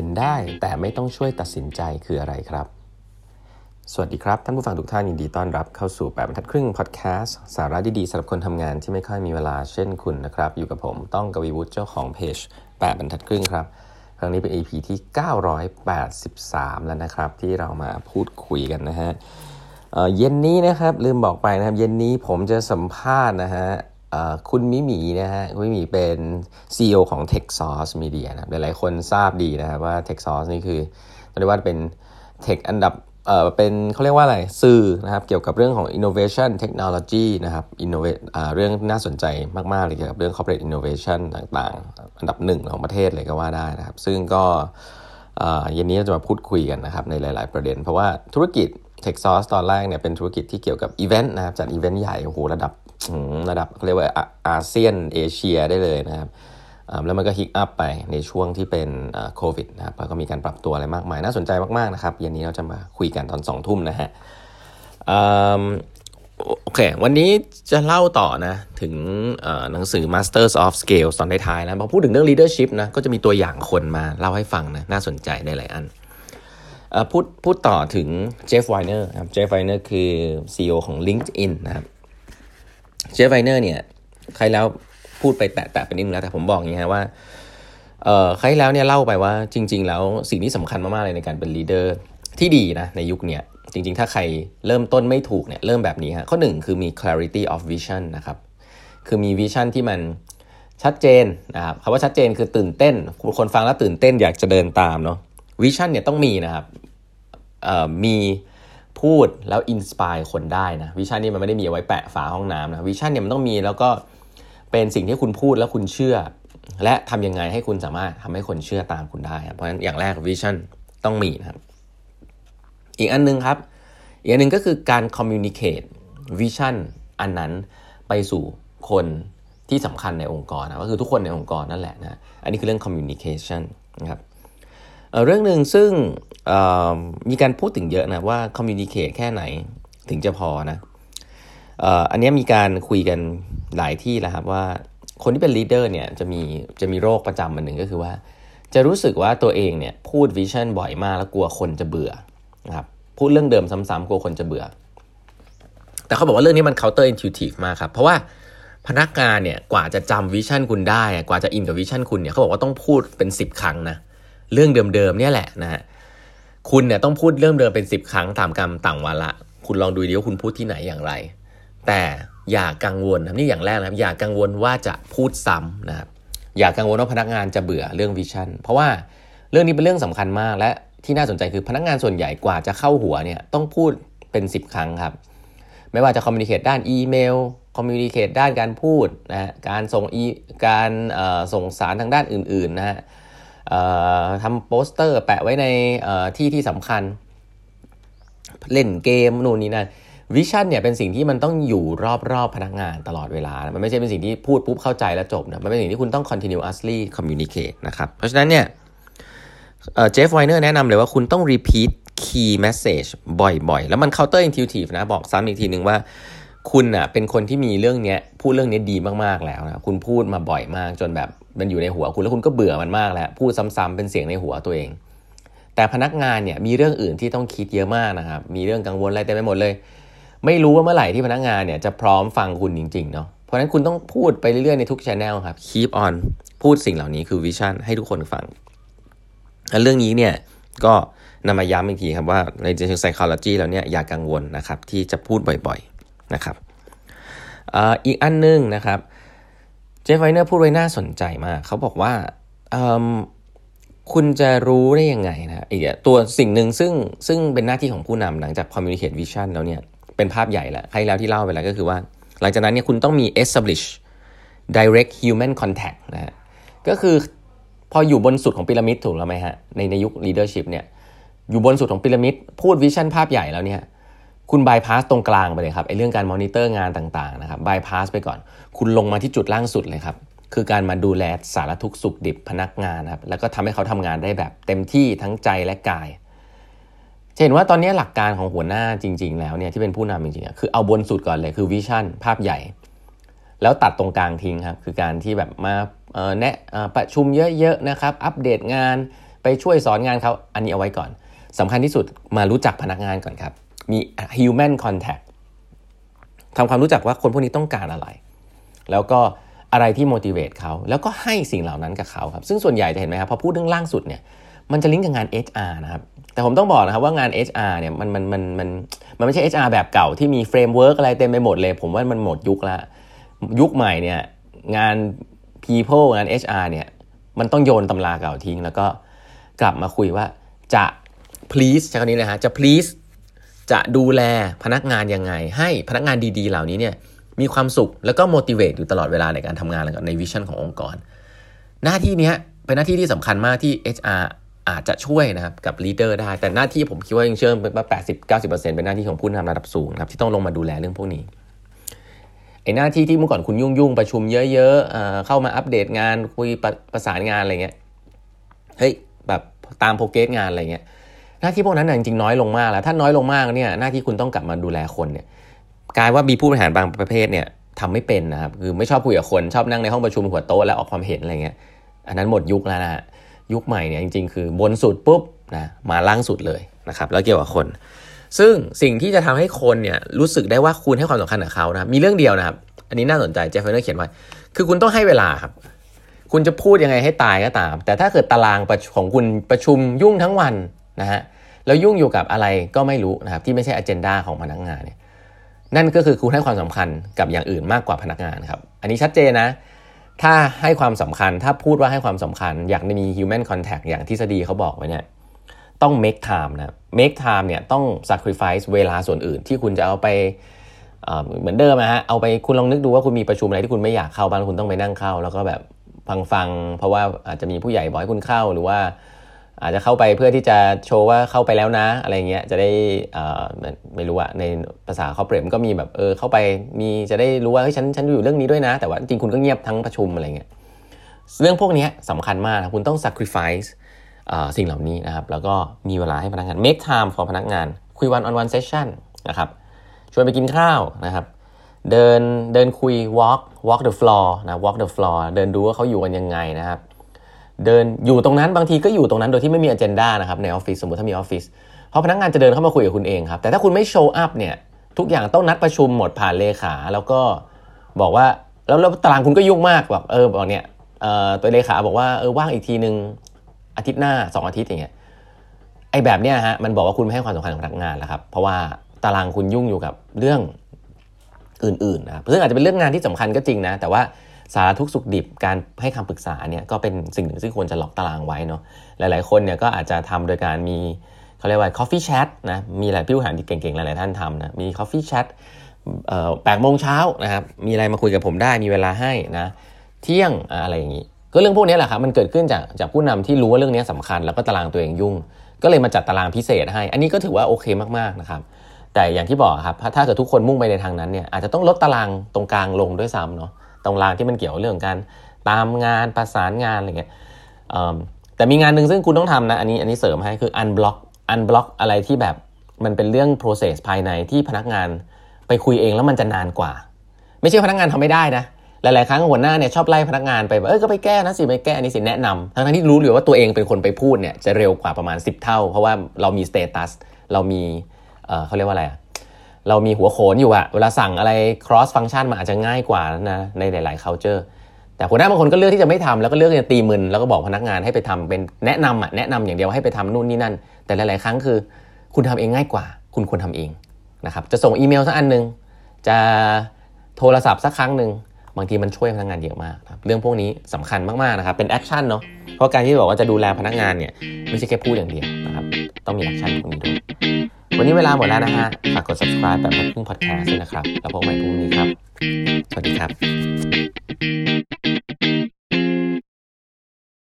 ห็นได้แต่ไม่ต้องช่วยตัดสินใจคืออะไรครับ สวัสดีครับ ท่านผู้ฟังทุกท่านยินดีต้อนรับเข้าสู่ 8บรรทัดครึ่งพอดแคสต์สาระดีๆสำหรับคนทำงานที่ไม่ค่อยมีเวลาเช่นคุณนะครับ อยู่กับผมต้องกวีวุฒิเจ้าของเพจ8บรรทัดครึ่งครับครั้งนี้เป็น EP ที่ 983 แล้วนะครับ ที่เรามาพูดคุยกันนะฮะเย็นนี้นะครับลืมบอกไปนะครับ เย็นนี้ผมจะสัมภาษณ์นะฮะ คุณมิมีนะฮะคุณมิมีเป็น CEO ของ TechSauce Media นะหลายๆคนทราบดีนะครับว่า TechSauce นี่คือเรียกว่าเป็น Tech อันดับเออเป็นเขาเรียกว่าอะไรสื่อนะครับเกี่ยวกับเรื่องของ innovation technology นะครับ innovate เรื่องน่าสนใจมากๆเลยเกี่ยวกับเรื่อง corporate innovation ต่างๆ อันดับหนึ่งของประเทศเลยก็ว่าได้นะครับ ซึ่งก็เย็นนี้จะมาพูดคุยกันนะครับในหลาย ๆประเด็น เพราะว่าธุรกิจ TechSauce ตอนแรกเนี่ยเป็นธุรกิจที่เกี่ยวกับอีเวนต์นะครับจัดอีเวนต์ใหญ่โอ้โหระดับ ระดับเรียกว่าอาเซียนเอเชียได้เลยนะครับแล้วมันก็ hiccup ไปในช่วงที่เป็นโควิดนะครับแล้วก็มีการปรับตัวอะไรมากมาย น่าสนใจมากๆนะครับเย็นนี้เราจะมาคุยกันตอน2องทุ่มนะฮะโอเค วันนี้จะเล่าต่อนะ ถึงหนังสือ Masters of Scale ตอนท้ายๆแล้วพอพูดถึงเรื่อง leadership นะก็จะมีตัวอย่างคนมาเล่าให้ฟังนะ น่าสนใจในหลายอันพูดพูดต่อถึง Jeff Weiner ครับ Jeff Weiner คือ CEO ของ LinkedIn นะครับ Jeff Weiner เนี่ยคราวแล้วพูดไปแตะๆไปนิดนึงแล้วแต่ผมบอกอย่างนี้ฮะว่าเอ่อคราวแล้วเนี่ยเล่าไปว่าจริง ๆ แล้วสิ่งที่สำคัญมากๆเลยในการเป็น leader ที่ดีนะในยุคเนี้ยจริง ๆ ถ้าใครเริ่มต้นไม่ถูกเนี่ยเริ่มแบบนี้ฮะข้อหนึ่งคือมี clarity of vision นะครับคือมี vision ที่มันชัดเจนนะครับคำว่าชัดเจนคือตื่นเต้น คนฟังแล้วตื่นเต้นอยากจะเดินตามเนาะvision เนี่ยต้องมีนะครับมี พูดแล้ว inspire คนได้นะ vision นี่มันไม่ได้มีเอาไว้แปะฝาห้องน้ำนะ vision เนี่ยมันต้องมีแล้วก็เป็นสิ่งที่คุณพูดแล้วคุณเชื่อ และทำยังไงให้คุณสามารถทำให้คนเชื่อตามคุณได้ เพราะฉะนั้นอย่างแรก vision ต้องมีนะครับอีกอันนึงครับ อีกอันนึงก็คือการ communicate vision อันนั้นไปสู่คนที่สำคัญในองค์กรนะก็คือทุกคนในองค์กรนั่นแหละนะอันนี้คือเรื่อง communicationนะครับเรื่องหนึ่งซึ่ง มีการพูดถึงเยอะนะว่า communicate แค่ไหนถึงจะพอนะอันนี้มีการคุยกันหลายที่แล้วครับว่าคนที่เป็น leader เนี่ยจะมีจะมีโรคประจำมันหนึ่งก็คือว่า จะรู้สึกว่าตัวเองเนี่ยพูด vision บ่อยมากแล้วกลัวคนจะเบื่อนะครับพูดเรื่องเดิมซ้ำๆกลัวคนจะเบื่อ แต่เขาบอกว่าเรื่องนี้มัน counter intuitive มากครับ เพราะว่าพนักงานเนี่ยกว่าจะจำ vision คุณได้ กว่าจะอินกับ vision คุณเนี่ยเขาบอกว่าต้องพูดเป็น 10 ครั้งนะเรื่องเดิมๆเนี่ยแหละนะฮะ คุณเนี่ยต้องพูดเรื่องเดิมเป็น 10 ครั้งต่างกรรมต่างวาระคุณลองดูดิว่าคุณพูดที่ไหนอย่างไร แต่อย่ากังวลน,นี่อย่างแรกนะครับ อย่ากังวลว่าจะพูดซ้ำนะครับอย่ากังวลว่าพนักงานจะเบื่อเรื่อง vision เพราะว่าเรื่องนี้เป็นเรื่องสำคัญมาก และที่น่าสนใจคือพนักงานส่วนใหญ่กว่าจะเข้าหัวเนี่ยต้องพูดเป็น 10 ครั้งครับ ไม่ว่าจะ communicate ด้านอีเมล communicate ด้านการพูดนะการส่งอีการส่งสารทางด้านอื่นๆนะฮะ ทำโปสเตอร์แปะไว้ในที่ที่สำคัญ เล่นเกมนู่นนี่นั่น vision เนี่ยเป็นสิ่งที่มันต้องอยู่รอบๆพนักงานตลอดเวลา มันไม่ใช่เป็นสิ่งที่พูดปุ๊บเข้าใจแล้วจบนะ มันเป็นสิ่งที่คุณต้อง continuously communicate นะครับ เพราะฉะนั้นเนี่ย Jeff Weiner แนะนำเลยว่าคุณต้อง repeat key message บ่อยๆ แล้วมัน counter intuitive นะ บอกซ้ำอีกทีหนึ่งว่าคุณอะเป็นคนที่มีเรื่องนี้พูดเรื่องนี้ดีมากๆแล้วนะ คุณพูดมาบ่อยมากจนแบบ มันอยู่ในหัวคุณแล้วคุณก็เบื่อมันมากแล้วพูดซ้ำๆเป็นเสียงในหัวตัวเอง แต่พนักงานเนี่ยมีเรื่องอื่นที่ต้องคิดเยอะมากนะครับ มีเรื่องกังวลอะไรเต็มไปหมดเลย ไม่รู้ว่าเมื่อไหร่ที่พนักงานเนี่ยจะพร้อมฟังคุณจริงๆเนาะเพราะนั้นคุณต้องพูดไปเรื่อยๆในทุกช anel ครับ keep on พูดสิ่งเหล่านี้คือวิชั่นให้ทุกคนฟังเรื่องนี้เนี่ยก็นำมาย้ำอีกทีครับว่าในเชิง psychology แล้วเนี่ยอย่ากังวลนะครับที่จะพูดบ่อยๆนะครับอีกอันนึงนะครับ เจฟไวเนอร์พูดไว้น่าสนใจมาก เขาบอกว่าคุณจะรู้ได้ยังไงนะไอีกตัวสิ่งหนึ่งซึ่งซึ่งเป็นหน้าที่ของผู้นำหลังจาก communicate vision แล้วเนี่ยเป็นภาพใหญ่แล้วใครแล้วที่เล่าไปแล้วก็คือว่า หลังจากนั้นเนี่ยคุณต้องมี establish direct human contact นะฮะก็คือพออยู่บนสุดของพีระมิดถูกแล้วไหมฮะในในยุค leadership เนี่ยอยู่บนสุดของพีระมิดพูด vision ภาพใหญ่แล้วเนี่ย คุณบายพาสตรงกลางไปเลยครับไอเรื่องการมอนิเตอร์งานต่างๆนะครับบายพาสไปก่อน คุณลงมาที่จุดล่างสุดเลยครับ คือการมาดูแลสารทุกข์สุกดิบพนักงานครับแล้วก็ทำให้เขาทำงานได้แบบเต็มที่ทั้งใจและกายเห็นว่าตอนนี้หลักการของหัวหน้าจริง ๆ แล้วเนี่ยที่เป็นผู้นำจริงๆคือเอาบนสุดก่อนเลยคือ vision ภาพใหญ่ แล้วตัดตรงกลางทิ้งครับคือการที่แบบมาแนะประชุมเยอะๆนะครับอัปเดตงานไปช่วยสอนงานเขาอันนี้เอาไว้ก่อนสำคัญที่สุดมารู้จักพนักงานก่อนครับ มี human contact ทำความรู้จักว่าคนพวกนี้ต้องการอะไร แล้วก็อะไรที่ motivate เขา แล้วก็ให้สิ่งเหล่านั้นกับเขาครับ ซึ่งส่วนใหญ่จะเห็นไหมครับ พอพูดเรื่องล่างสุดเนี่ย มันจะลิงก์กับงาน HR นะครับ แต่ผมต้องบอกนะครับว่างาน HR เนี่ย มัน มัน มัน มัน มันไม่ใช่ HR แบบเก่าที่มี framework อะไรเต็มไปหมดเลย ผมว่ามันหมดยุคละ ยุคใหม่เนี่ย งาน people งาน HR เนี่ย มันต้องโยนตำราเก่าทิ้ง แล้วก็กลับมาคุยว่าจะ please ใช้คำนี้เลยฮะ จะ please จะดูแลพนักงานยังไง ให้พนักงานดีๆ เหล่านี้เนี่ยมีความสุขแล้วก็ motivate อยู่ตลอดเวลาในการทำงานใน vision ขององค์กร หน้าที่นี้เป็นหน้าที่ที่สำคัญมากที่ HR อาจจะช่วยนะครับกับ leader ได้ แต่หน้าที่ผมคิดว่ายังเชื่อว่า80-90%เป็นหน้าที่ของผู้นำระดับสูงครับที่ต้องลงมาดูแลเรื่องพวกนี้ไอ้หน้าที่ที่เมื่อก่อนคุณยุ่งยุ่งประชุมเยอะๆเข้ามาอัปเดตงานคุยประประสานงานอะไรเงี้ยเฮ้ยแบบตามโปรเกสงานอะไรเงี้ย หน้าที่พวกนั้นจริงๆน้อยลงมากแล้ว ถ้าน้อยลงมากเนี่ยหน้าที่คุณต้องกลับมาดูแลคนเนี่ยกลายว่ามีผู้บริหารบางประเภทเนี่ยทำไม่เป็นนะครับคือไม่ชอบคุยกับคนชอบนั่งในห้องประชุมหัวโต๊ะแล้วออกความเห็นอะไรเงี้ยอันนั้นหมดยุคแล้วนะยุคใหม่เนี่ยจริงๆ คือบนสุดปุ๊บนะมาล่างสุดเลยนะครับแล้วเกี่ยวกับคน ซึ่งสิ่งที่จะทำให้คนเนี่ยรู้สึกได้ว่าคุณให้ความสำคัญกับเขานะมีเรื่องเดียวนะครับ อันนี้น่าสนใจเจฟเฟอร์เขียนไว้คือคุณต้องให้เวลาครับ คุณจะพูดยังไงให้ตายก็ตาม แต่ถ้าเกิดตารางของคุณประชุมยุ่งทั้งวัน นะฮะแล้วยุ่งอยู่กับอะไรก็ไม่รู้นะครับที่ไม่ใช่อเจนดาของพนักงานเนี่ยนั่นก็คือคุณให้ความสำคัญกับอย่างอื่นมากกว่าพนักงานครับอันนี้ชัดเจนนะ ถ้าให้ความสำคัญถ้าพูดว่าให้ความสำคัญ อยากมี human contact อย่างทฤษฎีเขาบอกไว้เนี่ยต้อง make time นะ make time เนี่ยต้อง sacrifice เวลาส่วนอื่นที่คุณจะเอาไปเหมือนเดิมนะฮะเอาไปคุณลองนึกดูว่าคุณมีประชุมอะไรที่คุณไม่อยากเข้าบ้างคุณต้องไปนั่งเข้า แล้วก็แบบฟังฟังเพราะว่าอาจจะมีผู้ใหญ่บอกให้คุณเข้าหรือว่า อาจจะเข้าไปเพื่อที่จะโชว์ว่าเข้าไปแล้วนะ อะไรเงี้ยจะได้ไม่รู้อะในภาษาเขาเปรมก็มีแบบเออเข้าไปมีจะได้รู้ว่าเฮ้ยฉันฉันอยู่เรื่องนี้ด้วยนะ แต่ว่าจริงคุณก็เงียบทั้งประชุมอะไรเงี้ยเรื่องพวกนี้สำคัญมากนะคุณต้อง sacrifice สิ่งเหล่านี้นะครับ แล้วก็มีเวลาให้พนักงาน make time for พนักงาน คุย one on one session นะครับชวนไปกินข้าวนะครับ เดินเดินคุย walk walk the floor นะ walk the floor เดินดูว่าเขาอยู่กันยังไงนะครับ เดินอยู่ตรงนั้นบางทีก็อยู่ตรงนั้นโดยที่ไม่มีอเจนดานะครับในออฟฟิศสมมติถ้ามีออฟฟิศเพราะพนักงานจะเดินเข้ามาคุยกับคุณเองครับแต่ถ้าคุณไม่โชว์อัพเนี่ยทุกอย่างต้องนัดประชุมหมดผ่านเลขาแล้วก็บอกว่าแล้วแล้วตารางคุณก็ยุ่งมากแบบเออบอกเนี่ยตัวเลขาบอกว่าเออว่างอีกทีหนึ่งอาทิตย์หน้า 2 อาทิตย์อย่างเงี้ยไอ้แบบเนี้ยฮะมันบอกว่าคุณไม่ให้ความสำคัญกับพนักงานแล้วครับเพราะว่าตารางคุณยุ่งอยู่กับเรื่องอื่นๆนะครับซึ่งอาจจะเป็นเรื่องงานที่สำคัญก็จริงนะ แต่ว่า สารทุกสุขดิบการให้คำปรึกษาเนี่ยก็เป็นสิ่งหนึ่งที่ควรจะล็อกตารางไว้เนาะหลาย ๆ คนเนี่ยก็อาจจะทำโดยการมีเขาเรียกว่า coffee chat นะมีหลายผู้บริหารที่เก่ง ๆ หลาย ๆ ท่านทำนะมี coffee chat แปดโมงเช้านะครับมีอะไรมาคุยกับผมได้มีเวลาให้นะเที่ยงอะไรอย่างนี้ ก็เรื่องพวกนี้แหละครับมันเกิดขึ้นจากจากผู้นำที่รู้ว่าเรื่องนี้สำคัญ แล้วก็ตารางตัวเองยุ่ง ก็เลยมาจัดตารางพิเศษให้ อันนี้ก็ถือว่าโอเคมากๆนะครับแต่อย่างที่บอกครับถ้าเกิดทุกคนมุ่งไปในทางนั้นเนี่ยอาจจะต้องลดตารางตรงกลางลงด้วยซ้ำเนาะ ตรงรางที่มันเกี่ยวเรื่องการตามงานประสานงานอะไรเงี้ยแต่มีงานหนึ่งซึ่งคุณต้องทำนะอันนี้อันนี้เสริมให้คือ unblock unblock อะไรที่แบบมันเป็นเรื่อง process ภายในที่พนักงานไปคุยเองแล้วมันจะนานกว่า ไม่ใช่พนักงานทำไม่ได้นะหลาย ๆ ครั้งหัวหน้าเนี่ยชอบไล่พนักงานไปเออก็ไปแก้นะสิไปแก้อันนี้สิแนะนำทั้งที่รู้อยู่ว่าตัวเองเป็นคนไปพูดเนี่ยจะเร็วกว่าประมาณ 10 เท่า เพราะว่าเรามีสเตตัสเรามีเขาเรียกว่าอะไรอะ เรามีหัวโขนอยู่อะเวลาสั่งอะไร cross function มันอาจจะง่ายกว่านะในหลาย ๆ culture แต่หัวหน้าบางคนก็เลือกที่จะไม่ทำแล้วก็เลือกจะตีมึนแล้วก็บอกพนักงานให้ไปทำเป็นแนะนำอะแนะนำอย่างเดียวให้ไปทำนู่นนี่นั่น แต่หลาย ๆ ครั้งคือ คุณทำเองง่ายกว่า คุณควรทำเองนะครับจะส่งอีเมลสักอันหนึ่งจะโทรศัพท์สักครั้งหนึ่งบางทีมันช่วยพนักงานเยอะมากครับเรื่องพวกนี้สำคัญมาก ๆ นะครับเป็น action เนาะเพราะการที่บอกว่าจะดูแลพนักงานเนี่ยไม่ใช่แค่พูดอย่างเดียวนะครับต้องมี action ตรงนี้ด้วย วันนี้เวลาหมดแล้วนะฮะ ฝากกด subscribe แปดบรรทัดครึ่งพอดแคสต์ด้วยนะครับ แล้วพบกันพรุ่งนี้ครับ สวัสดีครับ